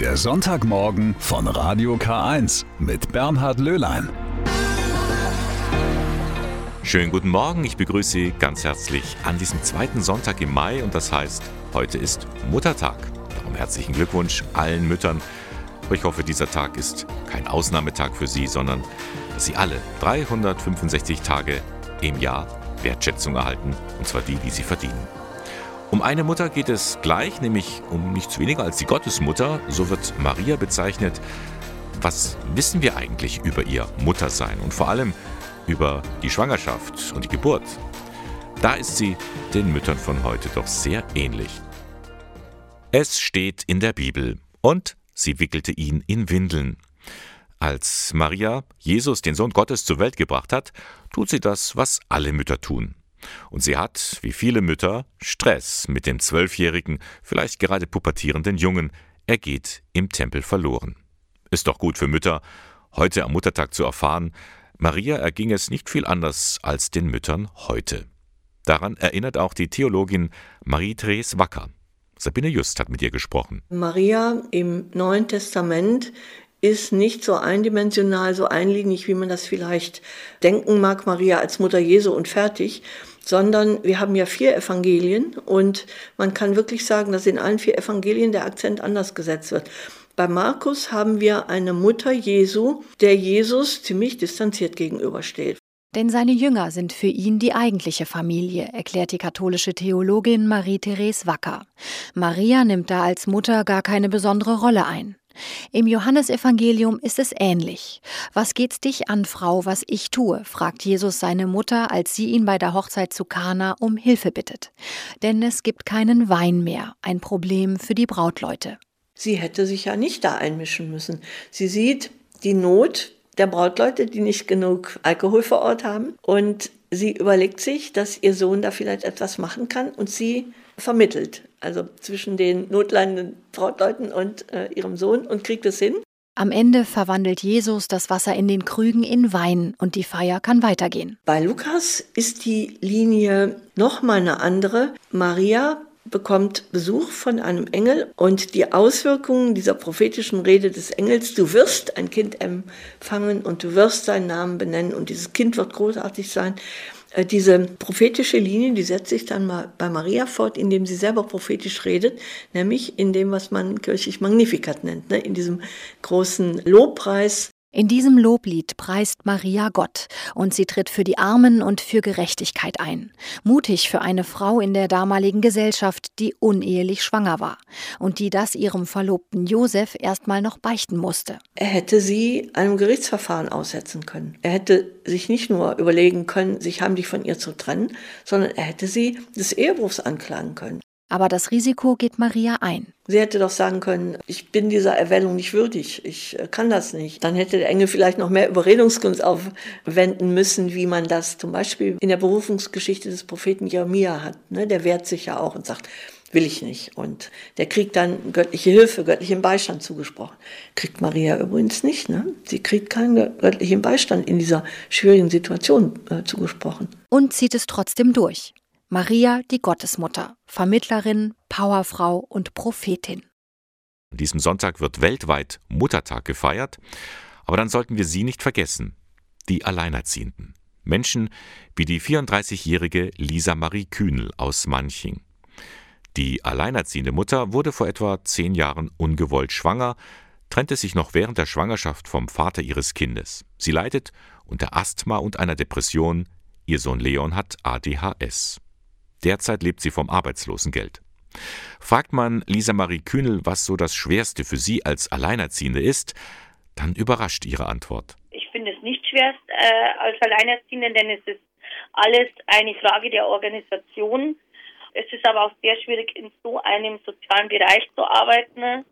Der Sonntagmorgen von Radio K1 mit Bernhard Löhlein. Schönen guten Morgen, ich begrüße Sie ganz herzlich an diesem zweiten Sonntag im Mai und das heißt, heute ist Muttertag. Darum herzlichen Glückwunsch allen Müttern. Ich hoffe, dieser Tag ist kein Ausnahmetag für Sie, sondern dass Sie alle 365 Tage im Jahr Wertschätzung erhalten, und zwar die, die Sie verdienen. Um eine Mutter geht es gleich, nämlich um nichts weniger als die Gottesmutter, so wird Maria bezeichnet. Was wissen wir eigentlich über ihr Muttersein und vor allem über die Schwangerschaft und die Geburt? Da ist sie den Müttern von heute doch sehr ähnlich. Es steht in der Bibel und sie wickelte ihn in Windeln. Als Maria Jesus, den Sohn Gottes, zur Welt gebracht hat, tut sie das, was alle Mütter tun. Und sie hat, wie viele Mütter, Stress mit dem zwölfjährigen, vielleicht gerade pubertierenden Jungen. Er geht im Tempel verloren. Ist doch gut für Mütter, heute am Muttertag zu erfahren, Maria erging es nicht viel anders als den Müttern heute. Daran erinnert auch die Theologin Marie-Therese Wacker. Sabine Just hat mit ihr gesprochen. Maria im Neuen Testament ist nicht so eindimensional, so einlinig, wie man das vielleicht denken mag, Maria als Mutter Jesu und fertig, sondern wir haben ja vier Evangelien und man kann wirklich sagen, dass in allen vier Evangelien der Akzent anders gesetzt wird. Bei Markus haben wir eine Mutter Jesu, der Jesus ziemlich distanziert gegenübersteht. Denn seine Jünger sind für ihn die eigentliche Familie, erklärt die katholische Theologin Marie-Therese Wacker. Maria nimmt da als Mutter gar keine besondere Rolle ein. Im Johannesevangelium ist es ähnlich. Was geht's dich an, Frau, was ich tue? fragt Jesus seine Mutter, als sie ihn bei der Hochzeit zu Kana um Hilfe bittet. Denn es gibt keinen Wein mehr, ein Problem für die Brautleute. Sie hätte sich ja nicht da einmischen müssen. Sie sieht die Not der Brautleute, die nicht genug Alkohol vor Ort haben. Und sie überlegt sich, dass ihr Sohn da vielleicht etwas machen kann und sie vermittelt. Also zwischen den notleidenden Brautleuten und äh, ihrem Sohn und kriegt es hin. Am Ende verwandelt Jesus das Wasser in den Krügen in Wein und die Feier kann weitergehen. Bei Lukas ist die Linie nochmal eine andere. Maria bekommt Besuch von einem Engel und die Auswirkungen dieser prophetischen Rede des Engels, du wirst ein Kind empfangen und du wirst seinen Namen benennen und dieses Kind wird großartig sein. Äh, diese prophetische Linie, die setzt sich dann mal bei Maria fort, indem sie selber prophetisch redet, nämlich in dem, was man kirchlich Magnificat nennt, ne? in diesem großen Lobpreis in diesem Loblied preist Maria Gott und sie tritt für die Armen und für Gerechtigkeit ein. Mutig für eine Frau in der damaligen Gesellschaft, die unehelich schwanger war und die das ihrem Verlobten Josef erstmal noch beichten musste. Er hätte sie einem Gerichtsverfahren aussetzen können. Er hätte sich nicht nur überlegen können, sich heimlich von ihr zu trennen, sondern er hätte sie des Ehebruchs anklagen können. Aber das Risiko geht Maria ein. Sie hätte doch sagen können, ich bin dieser Erwählung nicht würdig, ich äh, kann das nicht. Dann hätte der Engel vielleicht noch mehr Überredungskunst aufwenden müssen, wie man das zum Beispiel in der Berufungsgeschichte des Propheten Jeremia hat. Ne? Der wehrt sich ja auch und sagt, will ich nicht. Und der kriegt dann göttliche Hilfe, göttlichen Beistand zugesprochen. Kriegt Maria übrigens nicht. Ne? Sie kriegt keinen göttlichen Beistand in dieser schwierigen Situation äh, zugesprochen. Und zieht es trotzdem durch. Maria, die Gottesmutter, Vermittlerin, Powerfrau und Prophetin. An diesem Sonntag wird weltweit Muttertag gefeiert, aber dann sollten wir sie nicht vergessen, die Alleinerziehenden. Menschen wie die 34-jährige Lisa Marie Kühnel aus Manching. Die alleinerziehende Mutter wurde vor etwa zehn Jahren ungewollt schwanger, trennte sich noch während der Schwangerschaft vom Vater ihres Kindes. Sie leidet unter Asthma und einer Depression. Ihr Sohn Leon hat ADHS. Derzeit lebt sie vom Arbeitslosengeld. Fragt man Lisa Marie Kühnel, was so das Schwerste für sie als Alleinerziehende ist, dann überrascht ihre Antwort. Ich finde es nicht schwerst äh, als Alleinerziehende, denn es ist alles eine Frage der Organisation. Es ist aber auch sehr schwierig, in so einem sozialen Bereich zu arbeiten,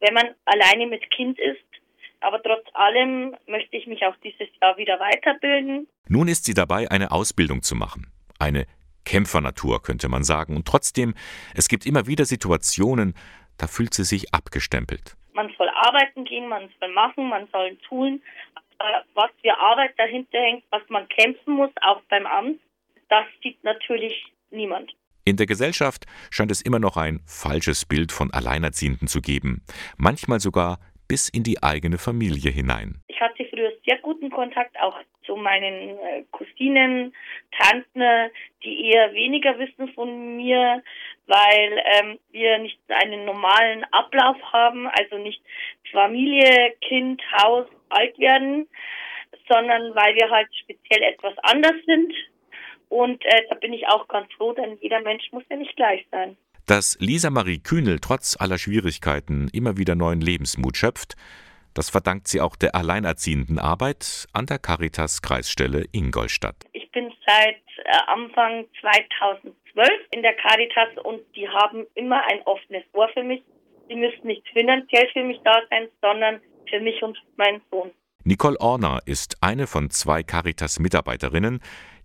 wenn man alleine mit Kind ist. Aber trotz allem möchte ich mich auch dieses Jahr wieder weiterbilden. Nun ist sie dabei, eine Ausbildung zu machen. Eine Kämpfernatur, könnte man sagen. Und trotzdem, es gibt immer wieder Situationen, da fühlt sie sich abgestempelt. Man soll arbeiten gehen, man soll machen, man soll tun. Aber was für Arbeit dahinter hängt, was man kämpfen muss, auch beim Amt, das sieht natürlich niemand. In der Gesellschaft scheint es immer noch ein falsches Bild von Alleinerziehenden zu geben, manchmal sogar bis in die eigene Familie hinein. Ich hatte früher sehr guten Kontakt auch zu meinen äh, Cousinen, Tanten, die eher weniger wissen von mir, weil ähm, wir nicht einen normalen Ablauf haben, also nicht Familie, Kind, Haus, alt werden, sondern weil wir halt speziell etwas anders sind. Und äh, da bin ich auch ganz froh, denn jeder Mensch muss ja nicht gleich sein. Dass Lisa Marie Kühnel trotz aller Schwierigkeiten immer wieder neuen Lebensmut schöpft, das verdankt sie auch der alleinerziehenden Arbeit an der Caritas Kreisstelle Ingolstadt. Ich bin seit äh, Anfang 2012 in der Caritas und die haben immer ein offenes Ohr für mich. Sie müssen nicht finanziell für mich da sein, sondern für mich und meinen Sohn. Nicole Orner ist eine von zwei Caritas-Mitarbeiterinnen,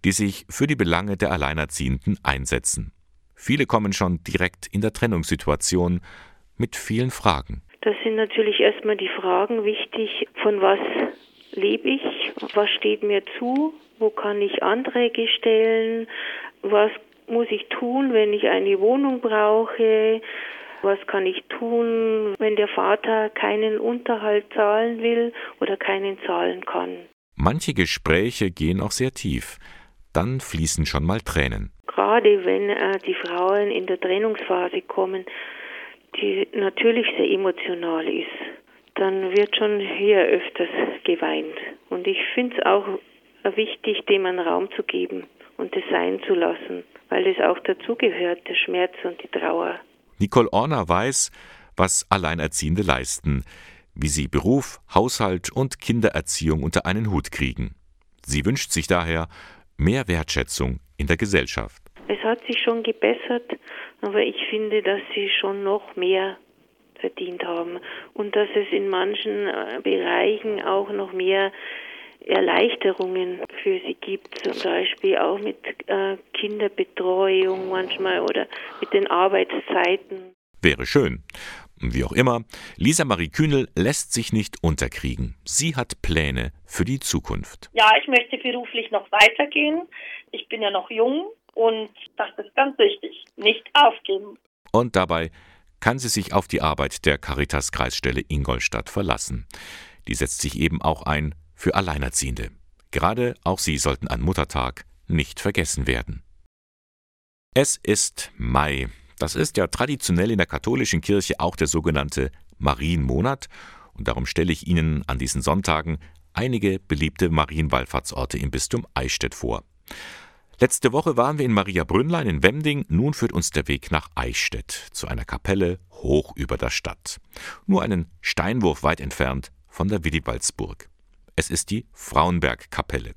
die sich für die Belange der Alleinerziehenden einsetzen. Viele kommen schon direkt in der Trennungssituation mit vielen Fragen. Da sind natürlich erstmal die Fragen wichtig, von was lebe ich, was steht mir zu, wo kann ich Anträge stellen, was muss ich tun, wenn ich eine Wohnung brauche, was kann ich tun, wenn der Vater keinen Unterhalt zahlen will oder keinen zahlen kann. Manche Gespräche gehen auch sehr tief. Dann fließen schon mal Tränen gerade wenn äh, die Frauen in der Trennungsphase kommen, die natürlich sehr emotional ist, dann wird schon hier öfters geweint. Und ich finde es auch wichtig, dem einen Raum zu geben und es sein zu lassen, weil es auch dazugehört, der Schmerz und die Trauer. Nicole Orner weiß, was Alleinerziehende leisten, wie sie Beruf, Haushalt und Kindererziehung unter einen Hut kriegen. Sie wünscht sich daher mehr Wertschätzung in der Gesellschaft. Es hat sich schon gebessert, aber ich finde, dass sie schon noch mehr verdient haben und dass es in manchen äh, Bereichen auch noch mehr Erleichterungen für sie gibt, zum Beispiel auch mit äh, Kinderbetreuung manchmal oder mit den Arbeitszeiten. Wäre schön. Wie auch immer, Lisa Marie Kühnel lässt sich nicht unterkriegen. Sie hat Pläne für die Zukunft. Ja, ich möchte beruflich noch weitergehen. Ich bin ja noch jung und das ist ganz wichtig. Nicht aufgeben. Und dabei kann sie sich auf die Arbeit der Caritas Kreisstelle Ingolstadt verlassen. Die setzt sich eben auch ein für Alleinerziehende. Gerade auch sie sollten an Muttertag nicht vergessen werden. Es ist Mai. Das ist ja traditionell in der katholischen Kirche auch der sogenannte Marienmonat. Und darum stelle ich Ihnen an diesen Sonntagen einige beliebte Marienwallfahrtsorte im Bistum Eichstätt vor. Letzte Woche waren wir in Maria Brünnlein in Wemding, nun führt uns der Weg nach Eichstätt, zu einer Kapelle hoch über der Stadt. Nur einen Steinwurf weit entfernt von der Willibaldsburg. Es ist die Frauenberg-Kapelle.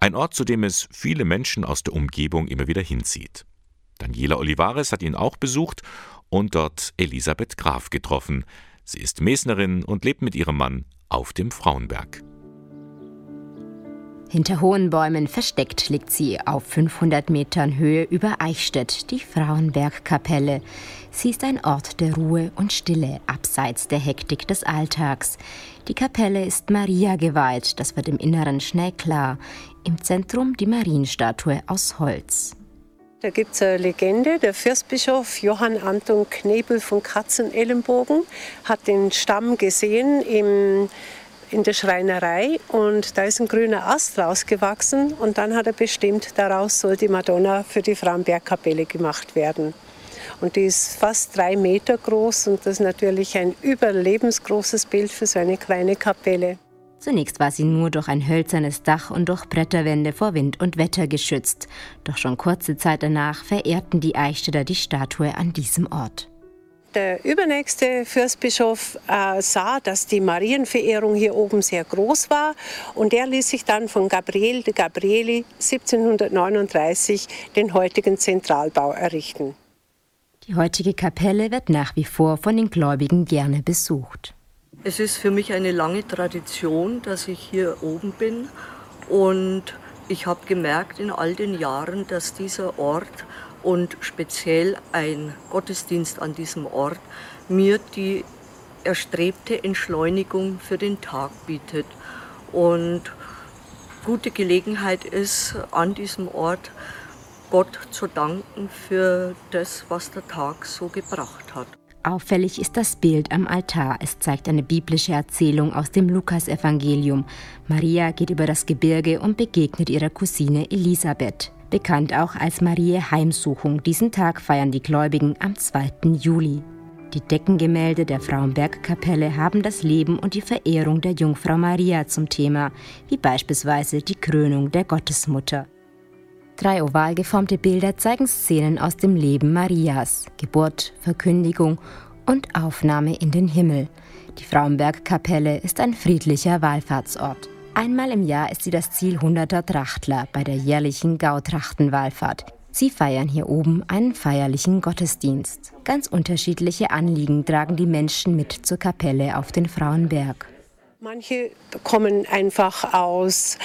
Ein Ort, zu dem es viele Menschen aus der Umgebung immer wieder hinzieht. Daniela Olivares hat ihn auch besucht und dort Elisabeth Graf getroffen. Sie ist Mesnerin und lebt mit ihrem Mann auf dem Frauenberg. Hinter hohen Bäumen versteckt liegt sie auf 500 Metern Höhe über Eichstätt, die Frauenbergkapelle. Sie ist ein Ort der Ruhe und Stille, abseits der Hektik des Alltags. Die Kapelle ist Maria geweiht, das wird im Inneren schnell klar. Im Zentrum die Marienstatue aus Holz. Da gibt es eine Legende. Der Fürstbischof Johann Anton Knebel von Katzenellenbogen hat den Stamm gesehen im in der Schreinerei und da ist ein grüner Ast rausgewachsen und dann hat er bestimmt, daraus soll die Madonna für die Frambergkapelle gemacht werden. Und die ist fast drei Meter groß und das ist natürlich ein überlebensgroßes Bild für so eine kleine Kapelle. Zunächst war sie nur durch ein hölzernes Dach und durch Bretterwände vor Wind und Wetter geschützt. Doch schon kurze Zeit danach verehrten die Eichstätter die Statue an diesem Ort. Der übernächste Fürstbischof äh, sah, dass die Marienverehrung hier oben sehr groß war und er ließ sich dann von Gabriel de Gabrieli 1739 den heutigen Zentralbau errichten. Die heutige Kapelle wird nach wie vor von den Gläubigen gerne besucht. Es ist für mich eine lange Tradition, dass ich hier oben bin und ich habe gemerkt in all den Jahren, dass dieser Ort und speziell ein Gottesdienst an diesem Ort mir die erstrebte Entschleunigung für den Tag bietet. Und gute Gelegenheit ist, an diesem Ort Gott zu danken für das, was der Tag so gebracht hat. Auffällig ist das Bild am Altar. Es zeigt eine biblische Erzählung aus dem Lukasevangelium. Maria geht über das Gebirge und begegnet ihrer Cousine Elisabeth. Bekannt auch als Marie Heimsuchung. Diesen Tag feiern die Gläubigen am 2. Juli. Die Deckengemälde der Frauenbergkapelle haben das Leben und die Verehrung der Jungfrau Maria zum Thema, wie beispielsweise die Krönung der Gottesmutter. Drei oval geformte Bilder zeigen Szenen aus dem Leben Marias, Geburt, Verkündigung und Aufnahme in den Himmel. Die Frauenbergkapelle ist ein friedlicher Wallfahrtsort. Einmal im Jahr ist sie das Ziel hunderter Trachtler bei der jährlichen Gautrachtenwallfahrt. Sie feiern hier oben einen feierlichen Gottesdienst. Ganz unterschiedliche Anliegen tragen die Menschen mit zur Kapelle auf den Frauenberg. Manche kommen einfach aus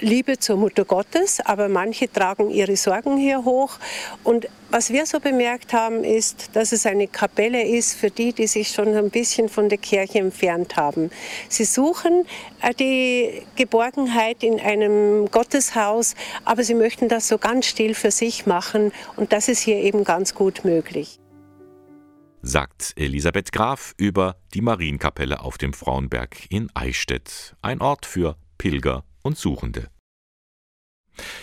Liebe zur Mutter Gottes, aber manche tragen ihre Sorgen hier hoch. Und was wir so bemerkt haben, ist, dass es eine Kapelle ist für die, die sich schon ein bisschen von der Kirche entfernt haben. Sie suchen äh, die Geborgenheit in einem Gotteshaus, aber sie möchten das so ganz still für sich machen. Und das ist hier eben ganz gut möglich sagt Elisabeth Graf über die Marienkapelle auf dem Frauenberg in Eichstätt, ein Ort für Pilger und Suchende.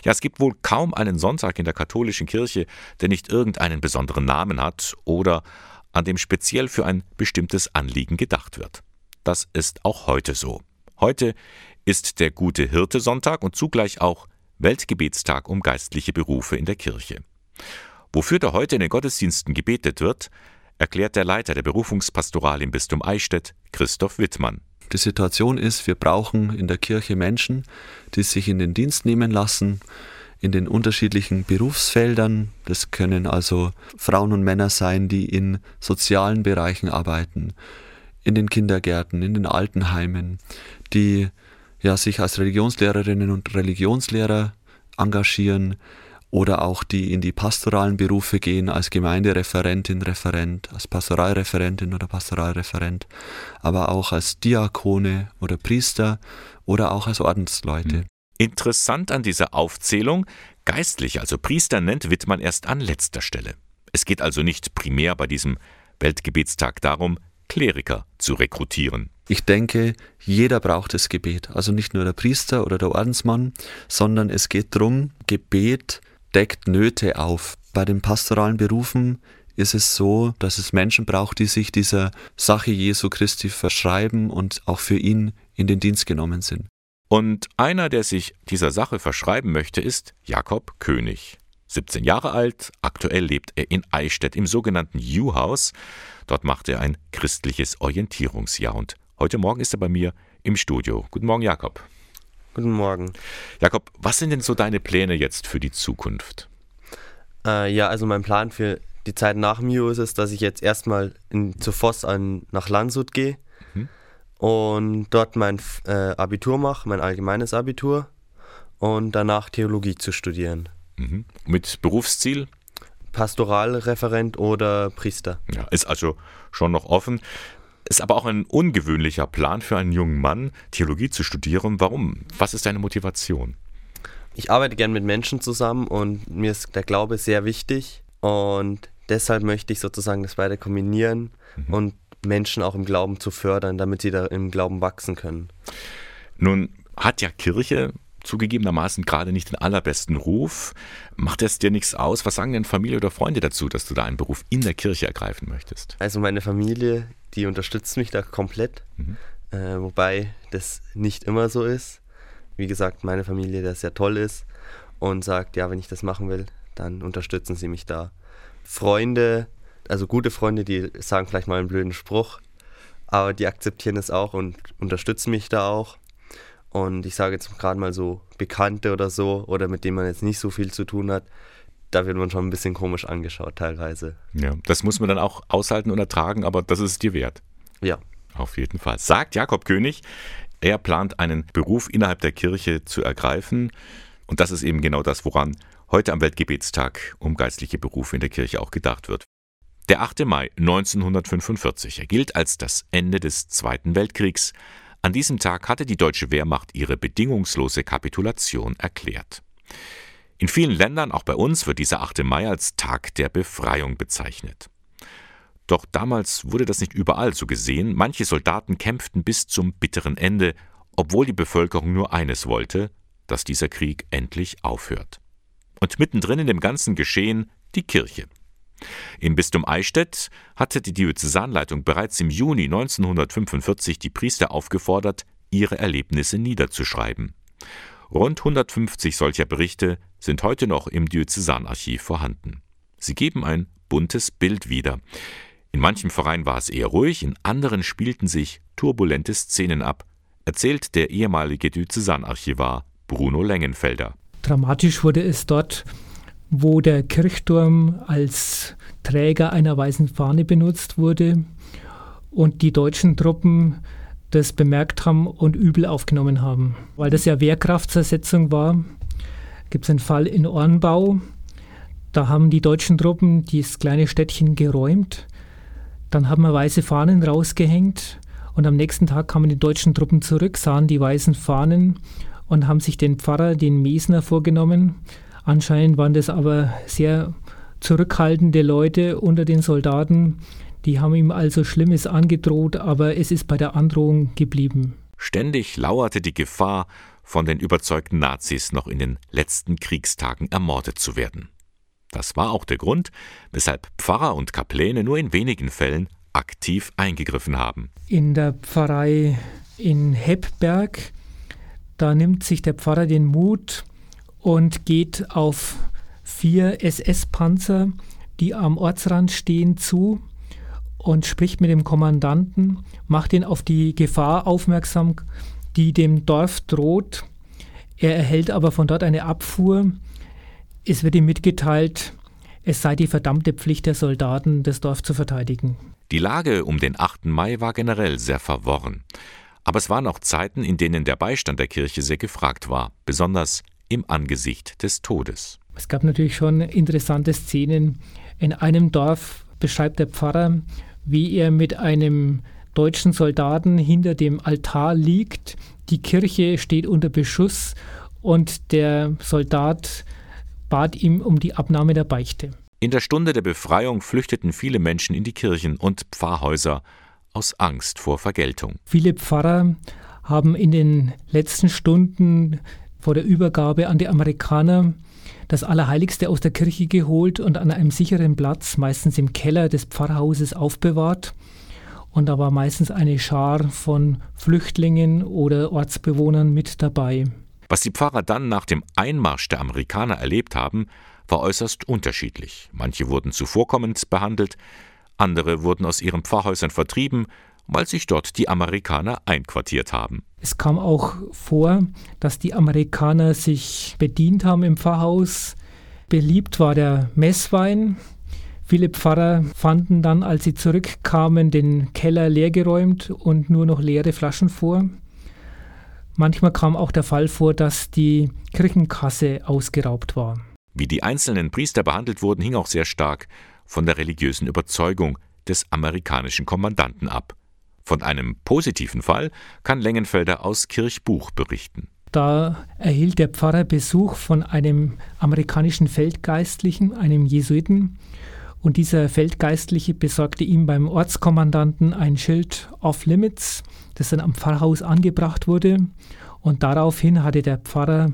Ja, es gibt wohl kaum einen Sonntag in der katholischen Kirche, der nicht irgendeinen besonderen Namen hat oder an dem speziell für ein bestimmtes Anliegen gedacht wird. Das ist auch heute so. Heute ist der gute Hirte Sonntag und zugleich auch Weltgebetstag um geistliche Berufe in der Kirche. Wofür da heute in den Gottesdiensten gebetet wird, erklärt der Leiter der Berufungspastoral im Bistum Eichstätt, Christoph Wittmann. Die Situation ist, wir brauchen in der Kirche Menschen, die sich in den Dienst nehmen lassen, in den unterschiedlichen Berufsfeldern. Das können also Frauen und Männer sein, die in sozialen Bereichen arbeiten, in den Kindergärten, in den Altenheimen, die ja, sich als Religionslehrerinnen und Religionslehrer engagieren, oder auch die in die pastoralen Berufe gehen als Gemeindereferentin, Referent, als Pastoralreferentin oder Pastoralreferent, aber auch als Diakone oder Priester oder auch als Ordensleute. Hm. Interessant an dieser Aufzählung, geistlich, also Priester nennt Wittmann erst an letzter Stelle. Es geht also nicht primär bei diesem Weltgebetstag darum, Kleriker zu rekrutieren. Ich denke, jeder braucht das Gebet. Also nicht nur der Priester oder der Ordensmann, sondern es geht darum, Gebet deckt Nöte auf. Bei den pastoralen Berufen ist es so, dass es Menschen braucht, die sich dieser Sache Jesu Christi verschreiben und auch für ihn in den Dienst genommen sind. Und einer, der sich dieser Sache verschreiben möchte, ist Jakob König. 17 Jahre alt, aktuell lebt er in Eichstätt im sogenannten U-Haus. Dort macht er ein christliches Orientierungsjahr und heute Morgen ist er bei mir im Studio. Guten Morgen, Jakob. Guten Morgen. Jakob, was sind denn so deine Pläne jetzt für die Zukunft? Äh, ja, also mein Plan für die Zeit nach Mio ist es, dass ich jetzt erstmal in, zu Voss an, nach Landshut gehe mhm. und dort mein äh, Abitur mache, mein allgemeines Abitur und danach Theologie zu studieren. Mhm. Mit Berufsziel? Pastoralreferent oder Priester. Ja, ist also schon noch offen. Ist aber auch ein ungewöhnlicher Plan für einen jungen Mann, Theologie zu studieren. Warum? Was ist deine Motivation? Ich arbeite gern mit Menschen zusammen und mir ist der Glaube sehr wichtig und deshalb möchte ich sozusagen das beide kombinieren mhm. und Menschen auch im Glauben zu fördern, damit sie da im Glauben wachsen können. Nun hat ja Kirche zugegebenermaßen gerade nicht den allerbesten Ruf. Macht es dir nichts aus? Was sagen denn Familie oder Freunde dazu, dass du da einen Beruf in der Kirche ergreifen möchtest? Also meine Familie, die unterstützt mich da komplett, mhm. äh, wobei das nicht immer so ist. Wie gesagt, meine Familie, der sehr toll ist und sagt, ja, wenn ich das machen will, dann unterstützen sie mich da. Freunde, also gute Freunde, die sagen vielleicht mal einen blöden Spruch, aber die akzeptieren es auch und unterstützen mich da auch. Und ich sage jetzt gerade mal so Bekannte oder so, oder mit denen man jetzt nicht so viel zu tun hat, da wird man schon ein bisschen komisch angeschaut teilweise. Ja, das muss man dann auch aushalten und ertragen, aber das ist es dir wert. Ja. Auf jeden Fall. Sagt Jakob König, er plant einen Beruf innerhalb der Kirche zu ergreifen. Und das ist eben genau das, woran heute am Weltgebetstag um geistliche Berufe in der Kirche auch gedacht wird. Der 8. Mai 1945, er gilt als das Ende des Zweiten Weltkriegs. An diesem Tag hatte die deutsche Wehrmacht ihre bedingungslose Kapitulation erklärt. In vielen Ländern, auch bei uns, wird dieser 8. Mai als Tag der Befreiung bezeichnet. Doch damals wurde das nicht überall so gesehen. Manche Soldaten kämpften bis zum bitteren Ende, obwohl die Bevölkerung nur eines wollte, dass dieser Krieg endlich aufhört. Und mittendrin in dem ganzen Geschehen die Kirche. Im Bistum Eichstätt hatte die Diözesanleitung bereits im Juni 1945 die Priester aufgefordert, ihre Erlebnisse niederzuschreiben. Rund 150 solcher Berichte sind heute noch im Diözesanarchiv vorhanden. Sie geben ein buntes Bild wieder. In manchem Verein war es eher ruhig, in anderen spielten sich turbulente Szenen ab, erzählt der ehemalige Diözesanarchivar Bruno Lengenfelder. Dramatisch wurde es dort, wo der Kirchturm als Träger einer weißen Fahne benutzt wurde und die deutschen Truppen das bemerkt haben und übel aufgenommen haben. Weil das ja Wehrkraftzersetzung war, gibt es einen Fall in Ornbau. Da haben die deutschen Truppen dieses kleine Städtchen geräumt. Dann haben wir weiße Fahnen rausgehängt und am nächsten Tag kamen die deutschen Truppen zurück, sahen die weißen Fahnen und haben sich den Pfarrer, den Mesner, vorgenommen. Anscheinend waren das aber sehr zurückhaltende Leute unter den Soldaten. Die haben ihm also Schlimmes angedroht, aber es ist bei der Androhung geblieben. Ständig lauerte die Gefahr, von den überzeugten Nazis noch in den letzten Kriegstagen ermordet zu werden. Das war auch der Grund, weshalb Pfarrer und Kapläne nur in wenigen Fällen aktiv eingegriffen haben. In der Pfarrei in Heppberg, da nimmt sich der Pfarrer den Mut und geht auf vier SS-Panzer, die am Ortsrand stehen, zu und spricht mit dem Kommandanten, macht ihn auf die Gefahr aufmerksam, die dem Dorf droht. Er erhält aber von dort eine Abfuhr es wird ihm mitgeteilt, es sei die verdammte Pflicht der Soldaten, das Dorf zu verteidigen. Die Lage um den 8. Mai war generell sehr verworren. Aber es waren auch Zeiten, in denen der Beistand der Kirche sehr gefragt war, besonders im Angesicht des Todes. Es gab natürlich schon interessante Szenen. In einem Dorf beschreibt der Pfarrer, wie er mit einem deutschen Soldaten hinter dem Altar liegt. Die Kirche steht unter Beschuss und der Soldat bat ihm um die Abnahme der Beichte. In der Stunde der Befreiung flüchteten viele Menschen in die Kirchen und Pfarrhäuser aus Angst vor Vergeltung. Viele Pfarrer haben in den letzten Stunden vor der Übergabe an die Amerikaner das Allerheiligste aus der Kirche geholt und an einem sicheren Platz, meistens im Keller des Pfarrhauses, aufbewahrt. Und da war meistens eine Schar von Flüchtlingen oder Ortsbewohnern mit dabei. Was die Pfarrer dann nach dem Einmarsch der Amerikaner erlebt haben, war äußerst unterschiedlich. Manche wurden zuvorkommend behandelt, andere wurden aus ihren Pfarrhäusern vertrieben, weil sich dort die Amerikaner einquartiert haben. Es kam auch vor, dass die Amerikaner sich bedient haben im Pfarrhaus. Beliebt war der Messwein. Viele Pfarrer fanden dann, als sie zurückkamen, den Keller leergeräumt und nur noch leere Flaschen vor. Manchmal kam auch der Fall vor, dass die Kirchenkasse ausgeraubt war. Wie die einzelnen Priester behandelt wurden, hing auch sehr stark von der religiösen Überzeugung des amerikanischen Kommandanten ab. Von einem positiven Fall kann Lengenfelder aus Kirchbuch berichten. Da erhielt der Pfarrer Besuch von einem amerikanischen Feldgeistlichen, einem Jesuiten, und dieser Feldgeistliche besorgte ihm beim Ortskommandanten ein Schild Off Limits, das dann am Pfarrhaus angebracht wurde. Und daraufhin hatte der Pfarrer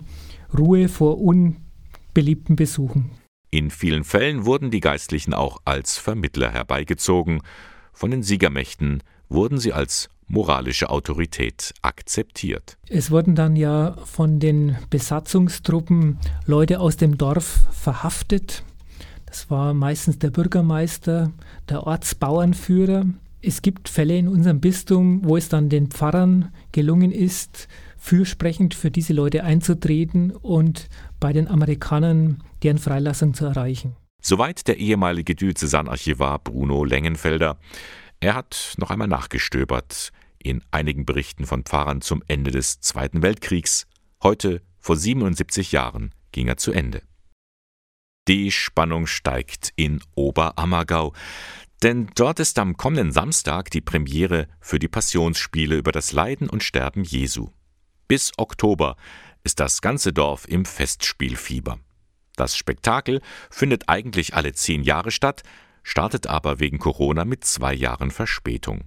Ruhe vor unbeliebten Besuchen. In vielen Fällen wurden die Geistlichen auch als Vermittler herbeigezogen. Von den Siegermächten wurden sie als moralische Autorität akzeptiert. Es wurden dann ja von den Besatzungstruppen Leute aus dem Dorf verhaftet das war meistens der Bürgermeister, der Ortsbauernführer. Es gibt Fälle in unserem Bistum, wo es dann den Pfarrern gelungen ist, fürsprechend für diese Leute einzutreten und bei den Amerikanern deren Freilassung zu erreichen. Soweit der ehemalige Diözesanarchivar Bruno Lengenfelder. Er hat noch einmal nachgestöbert in einigen Berichten von Pfarrern zum Ende des Zweiten Weltkriegs. Heute, vor 77 Jahren, ging er zu Ende. Die Spannung steigt in Oberammergau. Denn dort ist am kommenden Samstag die Premiere für die Passionsspiele über das Leiden und Sterben Jesu. Bis Oktober ist das ganze Dorf im Festspielfieber. Das Spektakel findet eigentlich alle zehn Jahre statt, startet aber wegen Corona mit zwei Jahren Verspätung.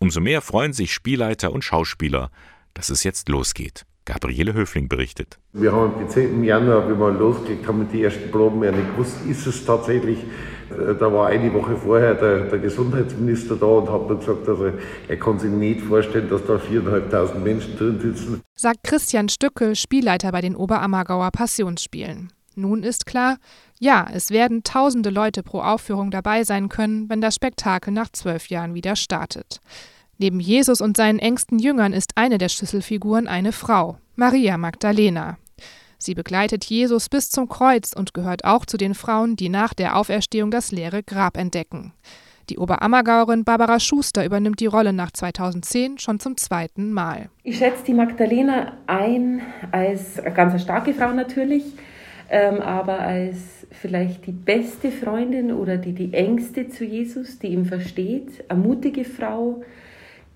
Umso mehr freuen sich Spielleiter und Schauspieler, dass es jetzt losgeht. Gabriele Höfling berichtet. Wir haben am 10. Januar, wie wir losgelegt haben, die ersten Proben ja nicht gewusst, ist es tatsächlich. Äh, da war eine Woche vorher der, der Gesundheitsminister da und hat gesagt, also er kann sich nicht vorstellen, dass da 4.500 Menschen drin sitzen. Sagt Christian Stückel, Spielleiter bei den Oberammergauer Passionsspielen. Nun ist klar, ja, es werden tausende Leute pro Aufführung dabei sein können, wenn das Spektakel nach zwölf Jahren wieder startet. Neben Jesus und seinen engsten Jüngern ist eine der Schlüsselfiguren eine Frau, Maria Magdalena. Sie begleitet Jesus bis zum Kreuz und gehört auch zu den Frauen, die nach der Auferstehung das leere Grab entdecken. Die Oberammergauerin Barbara Schuster übernimmt die Rolle nach 2010 schon zum zweiten Mal. Ich schätze die Magdalena ein als ganz starke Frau natürlich, ähm, aber als vielleicht die beste Freundin oder die, die engste zu Jesus, die ihn versteht, eine mutige Frau,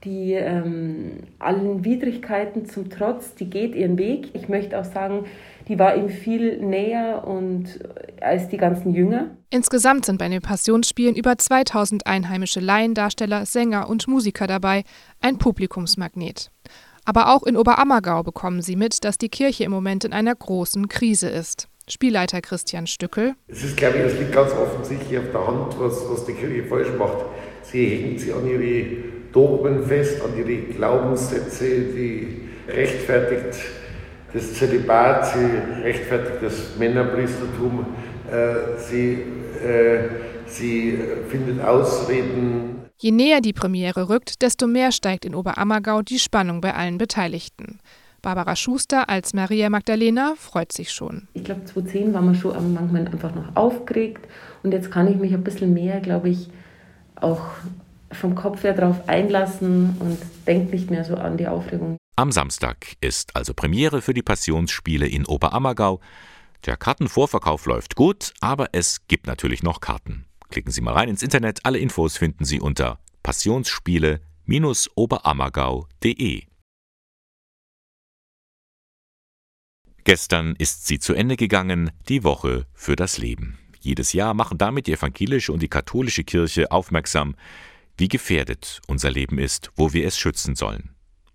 die ähm, allen Widrigkeiten zum Trotz, die geht ihren Weg. Ich möchte auch sagen, die war ihm viel näher und äh, als die ganzen Jünger. Insgesamt sind bei den Passionsspielen über 2000 einheimische Laiendarsteller, Sänger und Musiker dabei, ein Publikumsmagnet. Aber auch in Oberammergau bekommen sie mit, dass die Kirche im Moment in einer großen Krise ist. Spielleiter Christian Stückel. Es ist, glaube ich, es liegt ganz offensichtlich auf der Hand, was, was die Kirche falsch macht. Sie hängt sie an ihre Dogmen fest, an ihre Glaubenssätze, die rechtfertigt das Zölibat, sie rechtfertigt das Männerpriestertum, äh, sie, äh, sie findet Ausreden. Je näher die Premiere rückt, desto mehr steigt in Oberammergau die Spannung bei allen Beteiligten. Barbara Schuster als Maria Magdalena freut sich schon. Ich glaube, 2010 waren wir schon manchmal einfach noch aufgeregt und jetzt kann ich mich ein bisschen mehr, glaube ich, auch vom Kopf her darauf einlassen und denke nicht mehr so an die Aufregung. Am Samstag ist also Premiere für die Passionsspiele in Oberammergau. Der Kartenvorverkauf läuft gut, aber es gibt natürlich noch Karten. Klicken Sie mal rein ins Internet. Alle Infos finden Sie unter passionsspiele-oberammergau.de. Gestern ist sie zu Ende gegangen, die Woche für das Leben. Jedes Jahr machen damit die evangelische und die katholische Kirche aufmerksam, wie gefährdet unser Leben ist, wo wir es schützen sollen.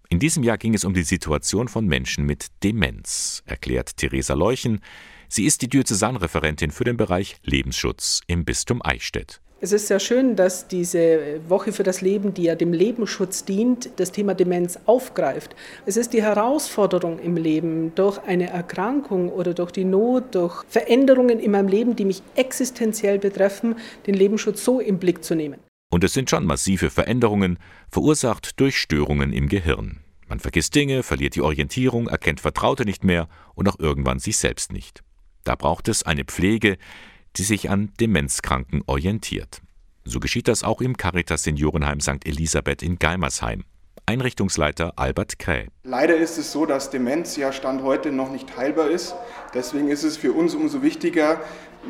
In diesem Jahr ging es um die Situation von Menschen mit Demenz, erklärt Theresa Leuchen. Sie ist die Diözesanreferentin für den Bereich Lebensschutz im Bistum Eichstätt. Es ist sehr schön, dass diese Woche für das Leben, die ja dem Lebensschutz dient, das Thema Demenz aufgreift. Es ist die Herausforderung im Leben, durch eine Erkrankung oder durch die Not, durch Veränderungen in meinem Leben, die mich existenziell betreffen, den Lebensschutz so im Blick zu nehmen. Und es sind schon massive Veränderungen, verursacht durch Störungen im Gehirn. Man vergisst Dinge, verliert die Orientierung, erkennt Vertraute nicht mehr und auch irgendwann sich selbst nicht. Da braucht es eine Pflege, die sich an Demenzkranken orientiert. So geschieht das auch im Caritas Seniorenheim St. Elisabeth in Geimersheim. Einrichtungsleiter Albert Kräh. Leider ist es so, dass Demenz ja Stand heute noch nicht heilbar ist. Deswegen ist es für uns umso wichtiger,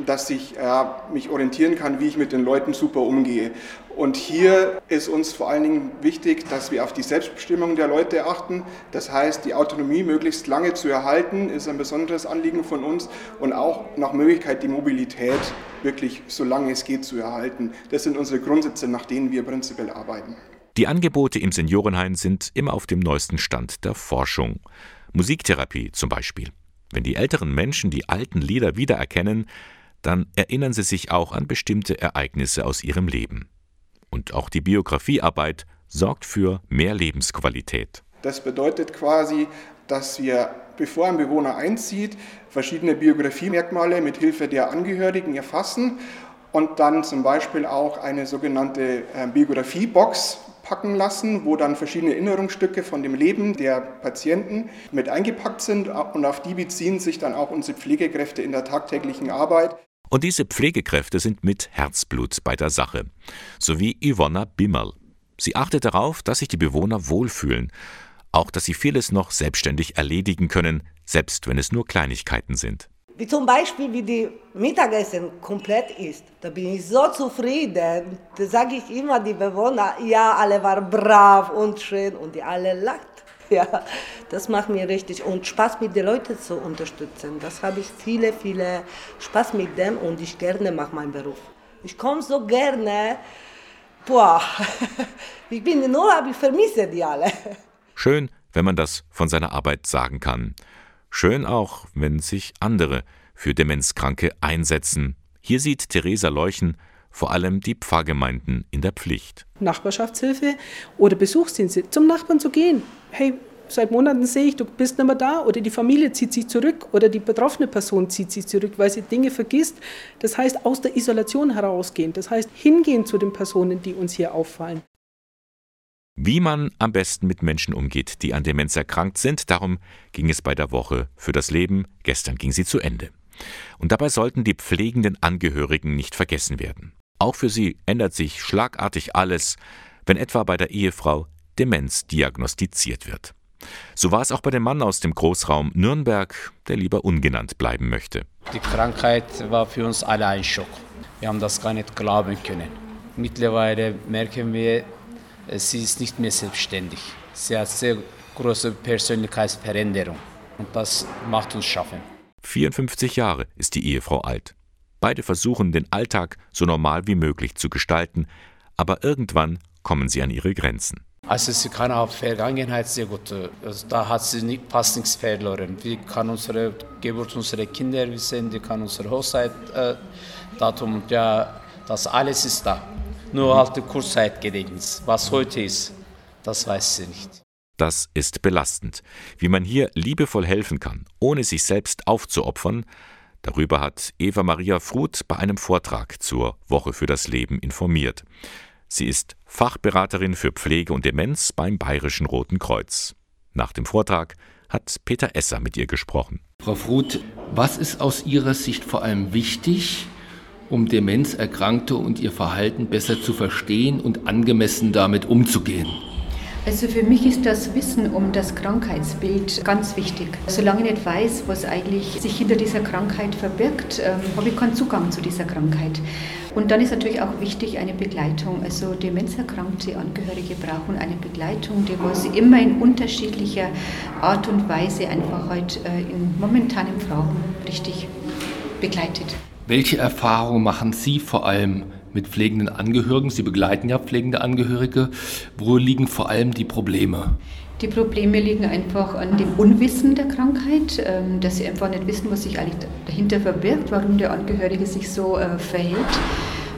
dass ich äh, mich orientieren kann, wie ich mit den Leuten super umgehe. Und hier ist uns vor allen Dingen wichtig, dass wir auf die Selbstbestimmung der Leute achten. Das heißt, die Autonomie möglichst lange zu erhalten, ist ein besonderes Anliegen von uns und auch nach Möglichkeit die Mobilität wirklich so lange es geht zu erhalten. Das sind unsere Grundsätze, nach denen wir prinzipiell arbeiten. Die Angebote im Seniorenheim sind immer auf dem neuesten Stand der Forschung. Musiktherapie zum Beispiel. Wenn die älteren Menschen die alten Lieder wiedererkennen, dann erinnern sie sich auch an bestimmte Ereignisse aus ihrem Leben. Und auch die Biografiearbeit sorgt für mehr Lebensqualität. Das bedeutet quasi, dass wir, bevor ein Bewohner einzieht, verschiedene Biografiemerkmale mit Hilfe der Angehörigen erfassen und dann zum Beispiel auch eine sogenannte äh, Biografiebox packen lassen, wo dann verschiedene Erinnerungsstücke von dem Leben der Patienten mit eingepackt sind und auf die beziehen sich dann auch unsere Pflegekräfte in der tagtäglichen Arbeit. Und diese Pflegekräfte sind mit Herzblut bei der Sache, so wie Ivonna Bimmerl. Sie achtet darauf, dass sich die Bewohner wohlfühlen, auch dass sie vieles noch selbstständig erledigen können, selbst wenn es nur Kleinigkeiten sind. Wie zum Beispiel, wie die Mittagessen komplett ist. Da bin ich so zufrieden. Da sage ich immer die Bewohner, ja, alle waren brav und schön und die alle lacht. Ja, das macht mir richtig und Spaß mit den Leuten zu unterstützen. Das habe ich viele, viele Spaß mit dem und ich gerne mache meinen Beruf. Ich komme so gerne. Boah, ich bin nur, aber ich vermisse die alle. Schön, wenn man das von seiner Arbeit sagen kann. Schön auch, wenn sich andere für Demenzkranke einsetzen. Hier sieht Theresa Leuchen vor allem die Pfarrgemeinden in der Pflicht. Nachbarschaftshilfe oder Besuchsdienste, zum Nachbarn zu gehen. Hey, seit Monaten sehe ich, du bist nicht mehr da oder die Familie zieht sich zurück oder die betroffene Person zieht sich zurück, weil sie Dinge vergisst. Das heißt, aus der Isolation herausgehen. Das heißt, hingehen zu den Personen, die uns hier auffallen. Wie man am besten mit Menschen umgeht, die an Demenz erkrankt sind, darum ging es bei der Woche für das Leben. Gestern ging sie zu Ende. Und dabei sollten die pflegenden Angehörigen nicht vergessen werden. Auch für sie ändert sich schlagartig alles, wenn etwa bei der Ehefrau Demenz diagnostiziert wird. So war es auch bei dem Mann aus dem Großraum Nürnberg, der lieber ungenannt bleiben möchte. Die Krankheit war für uns alle ein Schock. Wir haben das gar nicht glauben können. Mittlerweile merken wir, sie ist nicht mehr selbstständig. Sie hat sehr große Persönlichkeitsveränderung und das macht uns schaffen. 54 Jahre ist die Ehefrau alt. Beide versuchen, den Alltag so normal wie möglich zu gestalten, aber irgendwann kommen sie an ihre Grenzen. Also sie kann auch Vergangenheit sehr gut. Also da hat sie nicht, fast nichts verloren. Wir kann unsere Geburt unserer Kinder wissen, die kann unsere Hochzeitdatum, äh, ja, das alles ist da. Nur halt die Kurzzeitgedächtnis. Was heute ist, das weiß sie nicht. Das ist belastend. Wie man hier liebevoll helfen kann, ohne sich selbst aufzuopfern, darüber hat Eva Maria Fruth bei einem Vortrag zur Woche für das Leben informiert. Sie ist Fachberaterin für Pflege und Demenz beim Bayerischen Roten Kreuz. Nach dem Vortrag hat Peter Esser mit ihr gesprochen. Frau Fruth, was ist aus Ihrer Sicht vor allem wichtig, um Demenzerkrankte und ihr Verhalten besser zu verstehen und angemessen damit umzugehen? Also für mich ist das Wissen um das Krankheitsbild ganz wichtig. Solange ich nicht weiß, was eigentlich sich hinter dieser Krankheit verbirgt, ähm, habe ich keinen Zugang zu dieser Krankheit. Und dann ist natürlich auch wichtig eine Begleitung. Also demenzerkrankte Angehörige brauchen eine Begleitung, die was immer in unterschiedlicher Art und Weise einfach halt äh, in momentanen Fragen richtig begleitet. Welche Erfahrungen machen Sie vor allem mit pflegenden Angehörigen? Sie begleiten ja pflegende Angehörige. Wo liegen vor allem die Probleme? Die Probleme liegen einfach an dem Unwissen der Krankheit, ähm, dass sie einfach nicht wissen, was sich eigentlich dahinter verbirgt, warum der Angehörige sich so äh, verhält.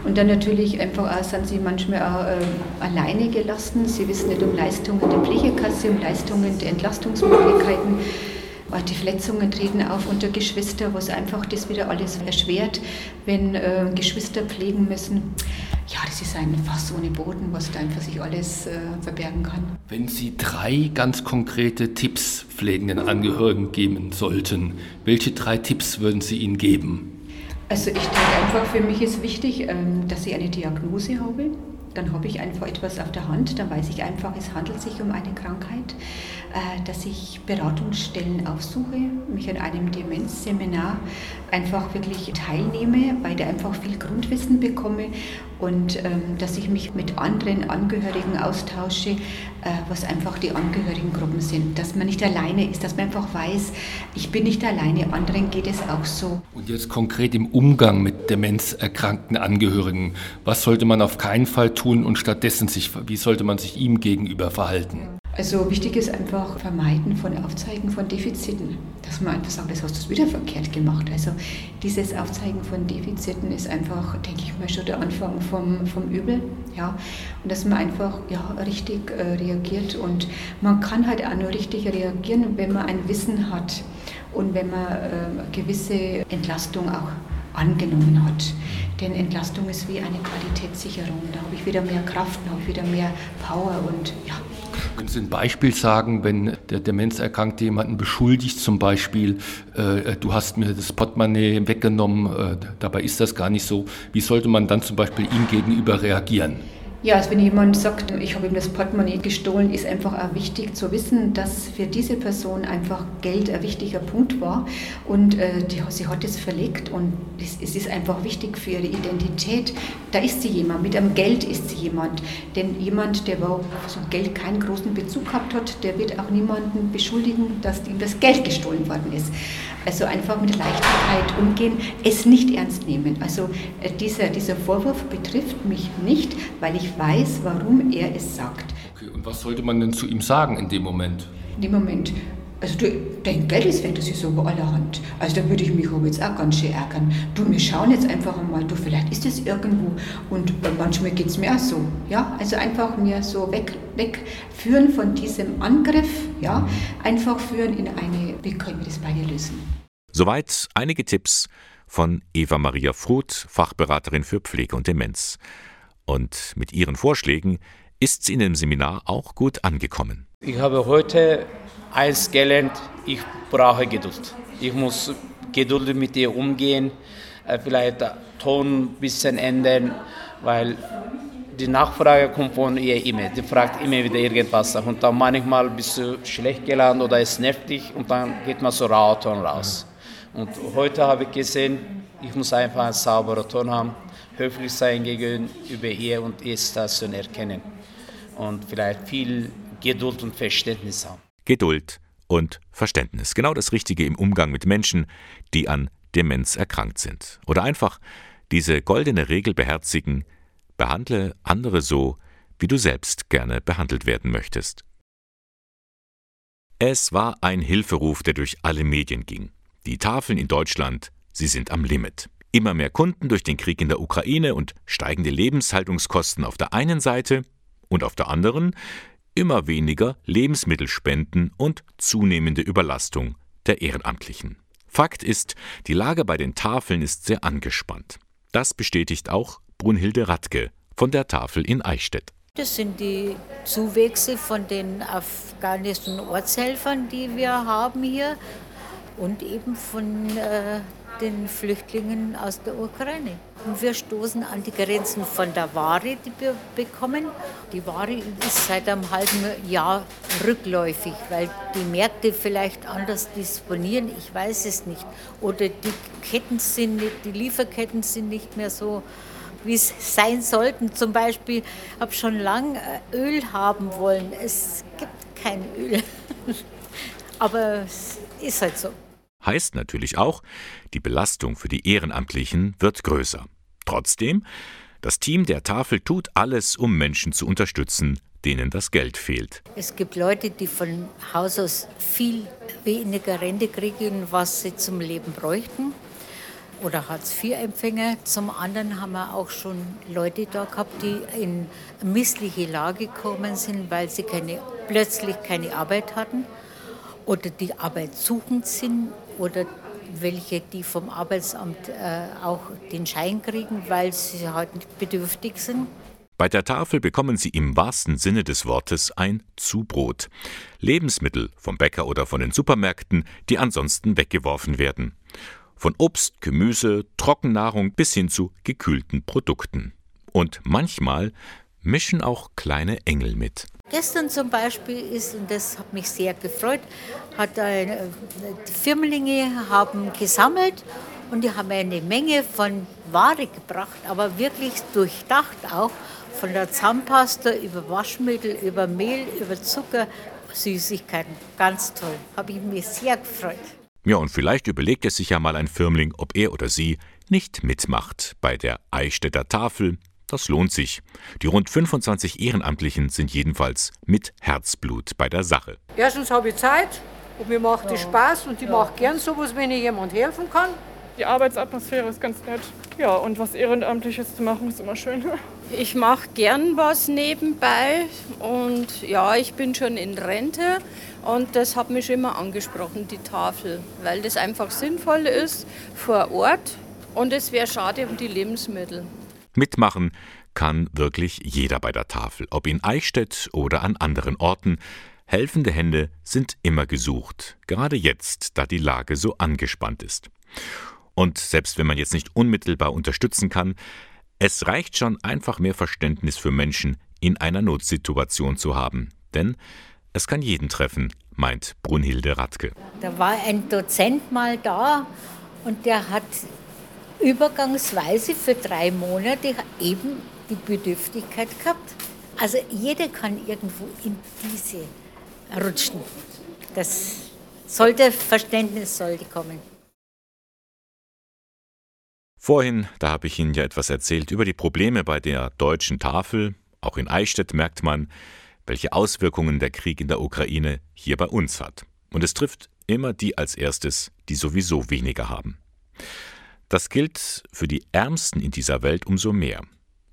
Und dann natürlich einfach auch sind sie manchmal auch äh, alleine gelassen. Sie wissen nicht um Leistungen der Pflegekasse, um Leistungen der Entlastungsmöglichkeiten. Die Verletzungen treten auf unter Geschwister, was einfach das wieder alles erschwert, wenn äh, Geschwister pflegen müssen. Ja, das ist ein Fass ohne Boden, was da einfach sich alles äh, verbergen kann. Wenn Sie drei ganz konkrete Tipps pflegenden Angehörigen geben sollten, welche drei Tipps würden Sie ihnen geben? Also ich denke einfach, für mich ist wichtig, ähm, dass ich eine Diagnose habe. Dann habe ich einfach etwas auf der Hand, dann weiß ich einfach, es handelt sich um eine Krankheit. Äh, dass ich Beratungsstellen aufsuche, mich an einem Demenzseminar einfach wirklich teilnehme, weil ich einfach viel Grundwissen bekomme und ähm, dass ich mich mit anderen Angehörigen austausche, äh, was einfach die Angehörigengruppen sind, dass man nicht alleine ist, dass man einfach weiß, ich bin nicht alleine, anderen geht es auch so. Und jetzt konkret im Umgang mit demenzerkrankten Angehörigen, was sollte man auf keinen Fall tun und stattdessen sich, wie sollte man sich ihm gegenüber verhalten? Also wichtig ist einfach Vermeiden von Aufzeigen von Defiziten. Dass man einfach sagt, das hast du wieder verkehrt gemacht. Also dieses Aufzeigen von Defiziten ist einfach, denke ich mal, schon der Anfang vom, vom Übel. Ja? Und dass man einfach ja, richtig äh, reagiert. Und man kann halt auch nur richtig reagieren, wenn man ein Wissen hat und wenn man äh, gewisse Entlastung auch angenommen hat. Denn Entlastung ist wie eine Qualitätssicherung. Da habe ich wieder mehr Kraft, da habe ich wieder mehr Power und ja. Können Sie ein Beispiel sagen, wenn der Demenzerkrankte jemanden beschuldigt, zum Beispiel, äh, du hast mir das Portemonnaie weggenommen, äh, dabei ist das gar nicht so. Wie sollte man dann zum Beispiel ihm gegenüber reagieren? Ja, also wenn jemand sagt, ich habe ihm das Portemonnaie gestohlen, ist einfach auch wichtig zu wissen, dass für diese Person einfach Geld ein wichtiger Punkt war und äh, die, sie hat es verlegt und es, es, ist einfach wichtig für ihre Identität. Da ist sie jemand, mit einem Geld ist sie jemand. Denn jemand, der so Geld keinen großen Bezug gehabt hat, der wird auch niemanden beschuldigen, dass ihm das Geld gestohlen worden ist. Also einfach mit Leichtigkeit umgehen, es nicht ernst nehmen. Also äh, dieser, dieser Vorwurf betrifft mich nicht, weil ich weiß, warum er es sagt. Okay, und was sollte man denn zu ihm sagen in dem Moment? In dem Moment, also du, dein Geld ist weg, das ist so über allerhand. Also da würde ich mich aber jetzt auch ganz schön ärgern. Du, wir schauen jetzt einfach einmal, du, vielleicht ist es irgendwo. Und manchmal geht es mir auch so. Ja, also einfach mir so weg, wegführen von diesem Angriff, ja, einfach führen in eine, wie können wir das beide lösen? Soweit einige Tipps von Eva Maria Fruth, Fachberaterin für Pflege und Demenz. Und mit ihren Vorschlägen ist sie in dem Seminar auch gut angekommen. Ich habe heute eins gelernt, ich brauche Geduld. Ich muss geduldig mit ihr umgehen, äh, vielleicht Ton ein bisschen ändern, weil die Nachfrage kommt von ihr immer. Die fragt immer wieder irgendwas. Und dann manchmal bist du schlecht gelernt oder es nervt dich und dann geht man so rauer Ton raus. Und heute habe ich gesehen, ich muss einfach einen sauberen Ton haben, höflich sein gegenüber ihr und ihr Station erkennen. Und vielleicht viel Geduld und Verständnis haben. Geduld und Verständnis. Genau das Richtige im Umgang mit Menschen, die an Demenz erkrankt sind. Oder einfach diese goldene Regel beherzigen, behandle andere so, wie du selbst gerne behandelt werden möchtest. Es war ein Hilferuf, der durch alle Medien ging. Die Tafeln in Deutschland, sie sind am Limit. Immer mehr Kunden durch den Krieg in der Ukraine und steigende Lebenshaltungskosten auf der einen Seite und auf der anderen immer weniger Lebensmittelspenden und zunehmende Überlastung der Ehrenamtlichen. Fakt ist, die Lage bei den Tafeln ist sehr angespannt. Das bestätigt auch Brunhilde Radke von der Tafel in Eichstätt. Das sind die Zuwächse von den afghanischen Ortshelfern, die wir haben hier und eben von äh, den Flüchtlingen aus der Ukraine. Und wir stoßen an die Grenzen von der Ware, die wir bekommen. Die Ware ist seit einem halben Jahr rückläufig, weil die Märkte vielleicht anders disponieren. Ich weiß es nicht. Oder die Ketten sind nicht, die Lieferketten sind nicht mehr so wie es sein sollten. Zum Beispiel habe schon lange äh, Öl haben wollen. Es gibt kein Öl. Aber es ist halt so. Heißt natürlich auch, die Belastung für die Ehrenamtlichen wird größer. Trotzdem, das Team der Tafel tut alles, um Menschen zu unterstützen, denen das Geld fehlt. Es gibt Leute, die von Haus aus viel weniger Rente kriegen, was sie zum Leben bräuchten. Oder Hartz-IV-Empfänger. Zum anderen haben wir auch schon Leute da gehabt, die in missliche Lage gekommen sind, weil sie keine, plötzlich keine Arbeit hatten oder die Arbeit suchend sind oder welche, die vom Arbeitsamt äh, auch den Schein kriegen, weil sie halt nicht bedürftig sind. Bei der Tafel bekommen Sie im wahrsten Sinne des Wortes ein Zubrot. Lebensmittel vom Bäcker oder von den Supermärkten, die ansonsten weggeworfen werden. Von Obst, Gemüse, Trockennahrung bis hin zu gekühlten Produkten. Und manchmal mischen auch kleine Engel mit. Gestern zum Beispiel ist, und das hat mich sehr gefreut, hat eine, die Firmlinge haben gesammelt und die haben eine Menge von Ware gebracht, aber wirklich durchdacht auch, von der Zahnpasta über Waschmittel, über Mehl, über Zucker, Süßigkeiten. Ganz toll. Habe ich mir sehr gefreut. Ja, und vielleicht überlegt es sich ja mal ein Firmling, ob er oder sie nicht mitmacht bei der Eichstätter Tafel das lohnt sich. Die rund 25 Ehrenamtlichen sind jedenfalls mit Herzblut bei der Sache. Erstens habe ich Zeit und mir macht es Spaß und ich mache gern sowas, wenn ich jemand helfen kann. Die Arbeitsatmosphäre ist ganz nett. Ja, und was Ehrenamtliches zu machen, ist immer schön. Ich mache gern was nebenbei und ja, ich bin schon in Rente und das hat mich immer angesprochen, die Tafel, weil das einfach sinnvoll ist vor Ort und es wäre schade um die Lebensmittel. Mitmachen kann wirklich jeder bei der Tafel, ob in Eichstätt oder an anderen Orten. Helfende Hände sind immer gesucht, gerade jetzt, da die Lage so angespannt ist. Und selbst wenn man jetzt nicht unmittelbar unterstützen kann, Es reicht schon einfach mehr Verständnis für Menschen in einer Notsituation zu haben. Denn es kann jeden treffen, meint Brunhilde Radke. Da war ein Dozent mal da und der hat übergangsweise für drei Monate eben die Bedürftigkeit gehabt. Also jeder kann irgendwo in diese rutschen. Das sollte Verständnis sollte kommen. Vorhin, da habe ich Ihnen ja etwas erzählt über die Probleme bei der deutschen Tafel. Auch in Eichstätt merkt man, welche Auswirkungen der Krieg in der Ukraine hier bei uns hat. Und es trifft immer die als erstes, die sowieso weniger haben. Das gilt für die Ärmsten in dieser Welt umso mehr.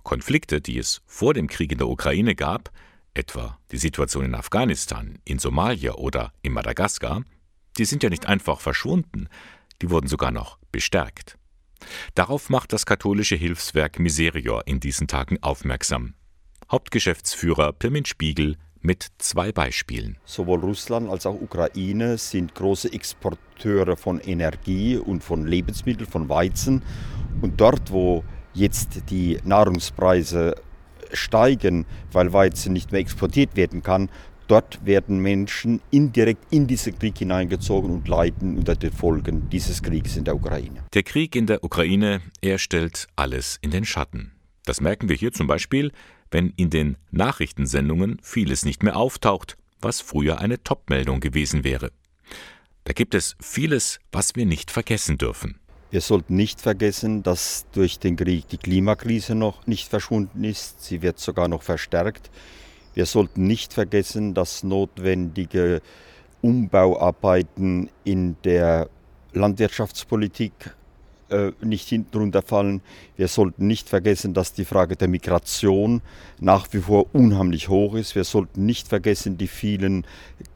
Konflikte, die es vor dem Krieg in der Ukraine gab, etwa die Situation in Afghanistan, in Somalia oder in Madagaskar, die sind ja nicht einfach verschwunden, die wurden sogar noch bestärkt. Darauf macht das katholische Hilfswerk Miserior in diesen Tagen aufmerksam. Hauptgeschäftsführer Pirmin Spiegel mit zwei Beispielen. Sowohl Russland als auch Ukraine sind große Exporteure von Energie und von Lebensmitteln, von Weizen. Und dort, wo jetzt die Nahrungspreise steigen, weil Weizen nicht mehr exportiert werden kann, dort werden Menschen indirekt in diesen Krieg hineingezogen und leiden unter den Folgen dieses Krieges in der Ukraine. Der Krieg in der Ukraine, er stellt alles in den Schatten. Das merken wir hier zum Beispiel, wenn in den Nachrichtensendungen vieles nicht mehr auftaucht, was früher eine Topmeldung gewesen wäre. Da gibt es vieles, was wir nicht vergessen dürfen. Wir sollten nicht vergessen, dass durch den Krieg die Klimakrise noch nicht verschwunden ist. Sie wird sogar noch verstärkt. Wir sollten nicht vergessen, dass notwendige Umbauarbeiten in der Landwirtschaftspolitik äh, nicht hinten runterfallen. Wir sollten nicht vergessen, dass die Frage der Migration nach wie vor unheimlich hoch ist. Wir sollten nicht vergessen die vielen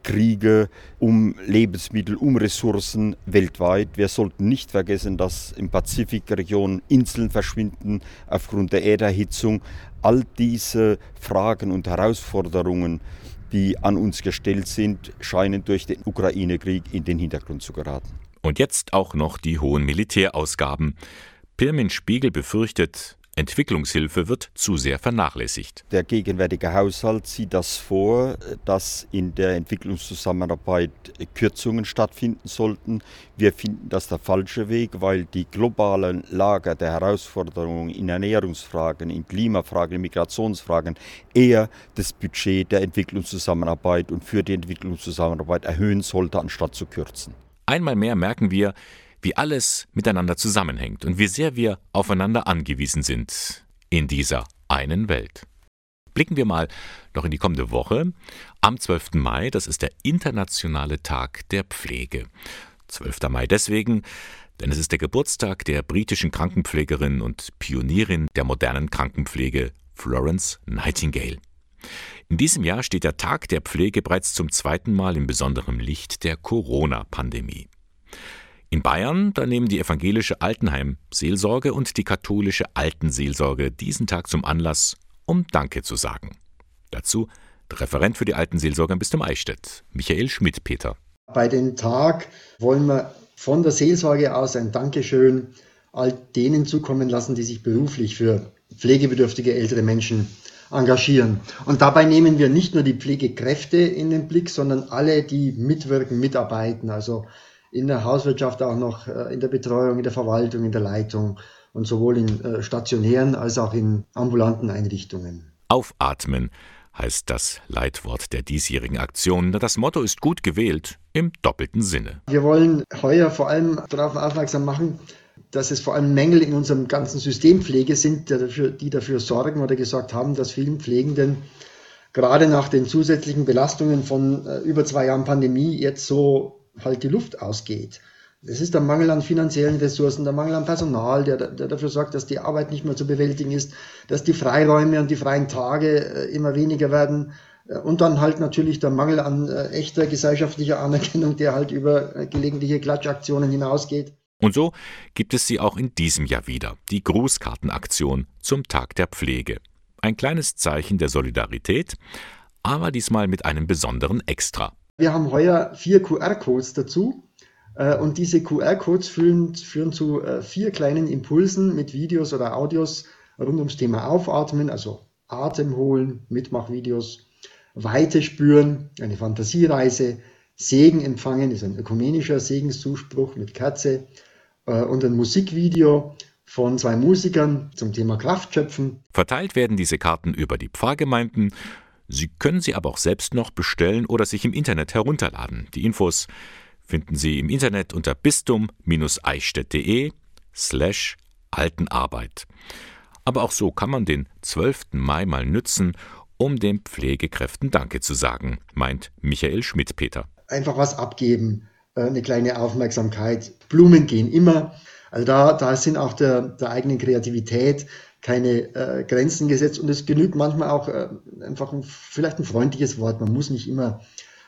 Kriege um Lebensmittel, um Ressourcen weltweit. Wir sollten nicht vergessen, dass in Pazifikregion Inseln verschwinden aufgrund der Erderhitzung. All diese Fragen und Herausforderungen die an uns gestellt sind, scheinen durch den Ukraine-Krieg in den Hintergrund zu geraten. Und jetzt auch noch die hohen Militärausgaben. Pirmin Spiegel befürchtet, Entwicklungshilfe wird zu sehr vernachlässigt. Der gegenwärtige Haushalt sieht das vor, dass in der Entwicklungszusammenarbeit Kürzungen stattfinden sollten. Wir finden das der falsche Weg, weil die globalen Lager der Herausforderungen in Ernährungsfragen, in Klimafragen, in Migrationsfragen eher das Budget der Entwicklungszusammenarbeit und für die Entwicklungszusammenarbeit erhöhen sollte, anstatt zu kürzen. Einmal mehr merken wir, wie alles miteinander zusammenhängt und wie sehr wir aufeinander angewiesen sind in dieser einen Welt. Blicken wir mal noch in die kommende Woche. Am 12. Mai, das ist der internationale Tag der Pflege. 12. Mai deswegen, denn es ist der Geburtstag der britischen Krankenpflegerin und Pionierin der modernen Krankenpflege Florence Nightingale. In diesem Jahr steht der Tag der Pflege bereits zum zweiten Mal in besonderem Licht der Corona-Pandemie. In Bayern, da nehmen die evangelische Altenheim-Seelsorge und die katholische Altenseelsorge diesen Tag zum Anlass, um Danke zu sagen. Dazu der Referent für die Altenseelsorge bis zum Eichstätt, Michael Schmidt-Peter. Bei dem Tag wollen wir von der Seelsorge aus ein Dankeschön all denen zukommen lassen, die sich beruflich für pflegebedürftige ältere Menschen engagieren. Und dabei nehmen wir nicht nur die Pflegekräfte in den Blick, sondern alle, die mitwirken, mitarbeiten, also in der Hauswirtschaft auch noch, äh, in der Betreuung, in der Verwaltung, in der Leitung und sowohl in äh, stationären als auch in ambulanten Einrichtungen. Aufatmen heißt das Leitwort der diesjährigen Aktion. Das Motto ist gut gewählt im doppelten Sinne. Wir wollen heuer vor allem darauf aufmerksam machen, dass es vor allem Mängel in unserem ganzen System Pflege sind, die dafür, die dafür sorgen oder gesagt haben, dass vielen Pflegenden gerade nach den zusätzlichen Belastungen von äh, über zwei Jahren Pandemie jetzt so halt die Luft ausgeht. Es ist der Mangel an finanziellen Ressourcen, der Mangel an Personal, der, der, dafür sorgt, dass die Arbeit nicht mehr zu bewältigen ist, dass die Freiräume und die freien Tage äh, immer weniger werden. Äh, und dann halt natürlich der Mangel an äh, echter gesellschaftlicher Anerkennung, der halt über äh, gelegentliche Klatschaktionen hinausgeht. Und so gibt es sie auch in diesem Jahr wieder, die Grußkartenaktion zum Tag der Pflege. Ein kleines Zeichen der Solidarität, aber diesmal mit einem besonderen Extra. Wir haben heuer vier QR-Codes dazu. Äh, und diese QR-Codes führen, führen, zu äh, vier kleinen Impulsen mit Videos oder Audios rund ums Thema Aufatmen, also Atem holen, Mitmachvideos, Weite spüren, eine Fantasiereise, Segen empfangen, ist ein ökumenischer Segenszuspruch mit Kerze und ein Musikvideo von zwei Musikern zum Thema Kraftschöpfen. Verteilt werden diese Karten über die Pfarrgemeinden. Sie können sie aber auch selbst noch bestellen oder sich im Internet herunterladen. Die Infos finden Sie im Internet unter bistum-eichstätt.de slash Altenarbeit. Aber auch so kann man den 12. Mai mal nützen, um den Pflegekräften Danke zu sagen, meint Michael Schmidt-Peter. Einfach was abgeben, äh, eine kleine Aufmerksamkeit. Blumen gehen immer. Also da, da sind auch der, der eigenen Kreativität keine äh, Grenzen gesetzt und es genügt manchmal auch äh, einfach ein, vielleicht ein freundliches Wort. Man muss nicht immer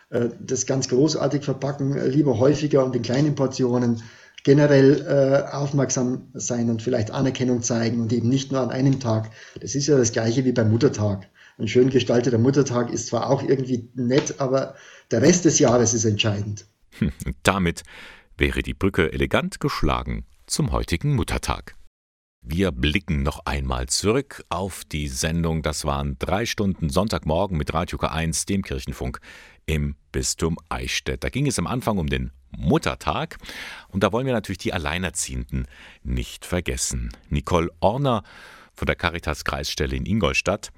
äh, das ganz großartig verpacken, äh, lieber häufiger und in kleinen Portionen generell äh, aufmerksam sein und vielleicht Anerkennung zeigen und eben nicht nur an einem Tag. Das ist ja das gleiche wie beim Muttertag. Ein schön gestalteter Muttertag ist zwar auch irgendwie nett, aber der Rest des Jahres ist entscheidend. Damit wäre die Brücke elegant geschlagen zum heutigen Muttertag. Wir blicken noch einmal zurück auf die Sendung. Das waren drei Stunden Sonntagmorgen mit Radio K1, dem Kirchenfunk im Bistum Eichstätt. Da ging es am Anfang um den Muttertag und da wollen wir natürlich die Alleinerziehenden nicht vergessen. Nicole Orner von der Caritas Kreisstelle in Ingolstadt.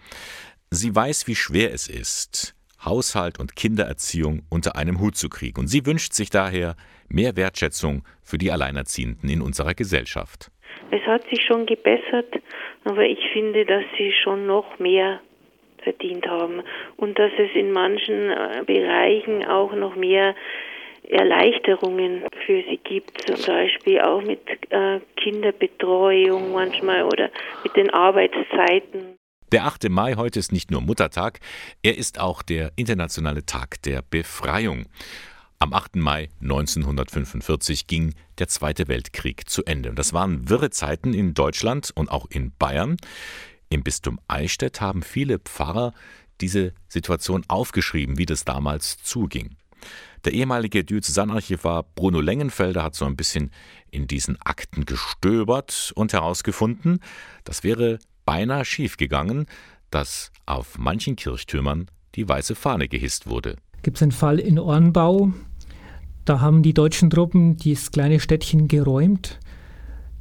Sie weiß, wie schwer es ist, Haushalt und Kindererziehung unter einem Hut zu kriegen. Und sie wünscht sich daher mehr Wertschätzung für die Alleinerziehenden in unserer Gesellschaft. Es hat sich schon gebessert, aber ich finde, dass sie schon noch mehr verdient haben und dass es in manchen äh, Bereichen auch noch mehr Erleichterungen für sie gibt, zum Beispiel auch mit äh, Kinderbetreuung manchmal oder mit den Arbeitszeiten. Der 8. Mai heute ist nicht nur Muttertag, er ist auch der internationale Tag der Befreiung. Am 8. Mai 1945 ging der Zweite Weltkrieg zu Ende. Das waren wirre Zeiten in Deutschland und auch in Bayern. Im Bistum Eichstätt haben viele Pfarrer diese Situation aufgeschrieben, wie das damals zuging. Der ehemalige Diözesanarchivar Bruno Lengenfelder hat so ein bisschen in diesen Akten gestöbert und herausgefunden, das wäre beinahe schiefgegangen, dass auf manchen Kirchtürmern die weiße Fahne gehisst wurde. Gibt es einen Fall in Ornbau, da haben die deutschen Truppen dieses kleine Städtchen geräumt,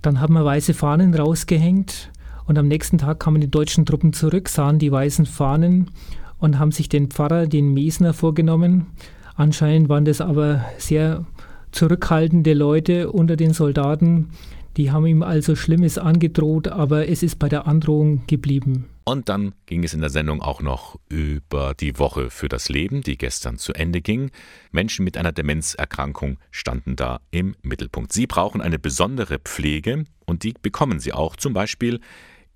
dann haben wir weiße Fahnen rausgehängt und am nächsten Tag kamen die deutschen Truppen zurück, sahen die weißen Fahnen und haben sich den Pfarrer, den Mesner, vorgenommen. Anscheinend waren das aber sehr zurückhaltende Leute unter den Soldaten, die haben ihm also Schlimmes angedroht, aber es ist bei der Androhung geblieben. Und dann ging es in der Sendung auch noch über die Woche für das Leben, die gestern zu Ende ging. Menschen mit einer Demenzerkrankung standen da im Mittelpunkt. Sie brauchen eine besondere Pflege und die bekommen sie auch, zum Beispiel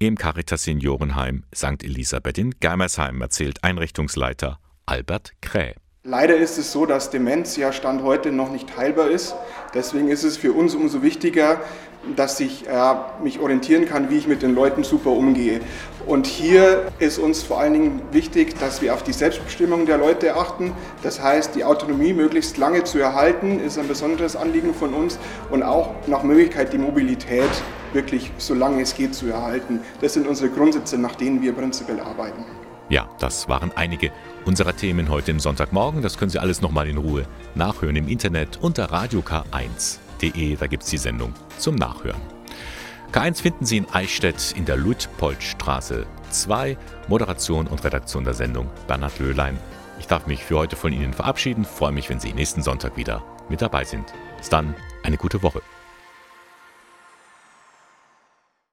im Caritas Seniorenheim St. Elisabeth in Geimersheim, erzählt Einrichtungsleiter Albert Kräh. Leider ist es so, dass Demenz ja Stand heute noch nicht heilbar ist. Deswegen ist es für uns umso wichtiger, dass ich äh, mich orientieren kann, wie ich mit den Leuten super umgehe. Und hier ist uns vor allen Dingen wichtig, dass wir auf die Selbstbestimmung der Leute achten. Das heißt, die Autonomie möglichst lange zu erhalten, ist ein besonderes Anliegen von uns und auch nach Möglichkeit die Mobilität wirklich so lange es geht zu erhalten. Das sind unsere Grundsätze, nach denen wir prinzipiell arbeiten. Ja, das waren einige unserer Themen heute im Sonntagmorgen. Das können Sie alles nochmal in Ruhe nachhören im Internet unter radiok1.de. Da gibt es die Sendung zum Nachhören. K1 finden Sie in Eichstätt in der Luitpoldstraße 2. Moderation und Redaktion der Sendung Bernhard Löhlein. Ich darf mich für heute von Ihnen verabschieden. Freue mich, wenn Sie nächsten Sonntag wieder mit dabei sind. Bis dann, eine gute Woche.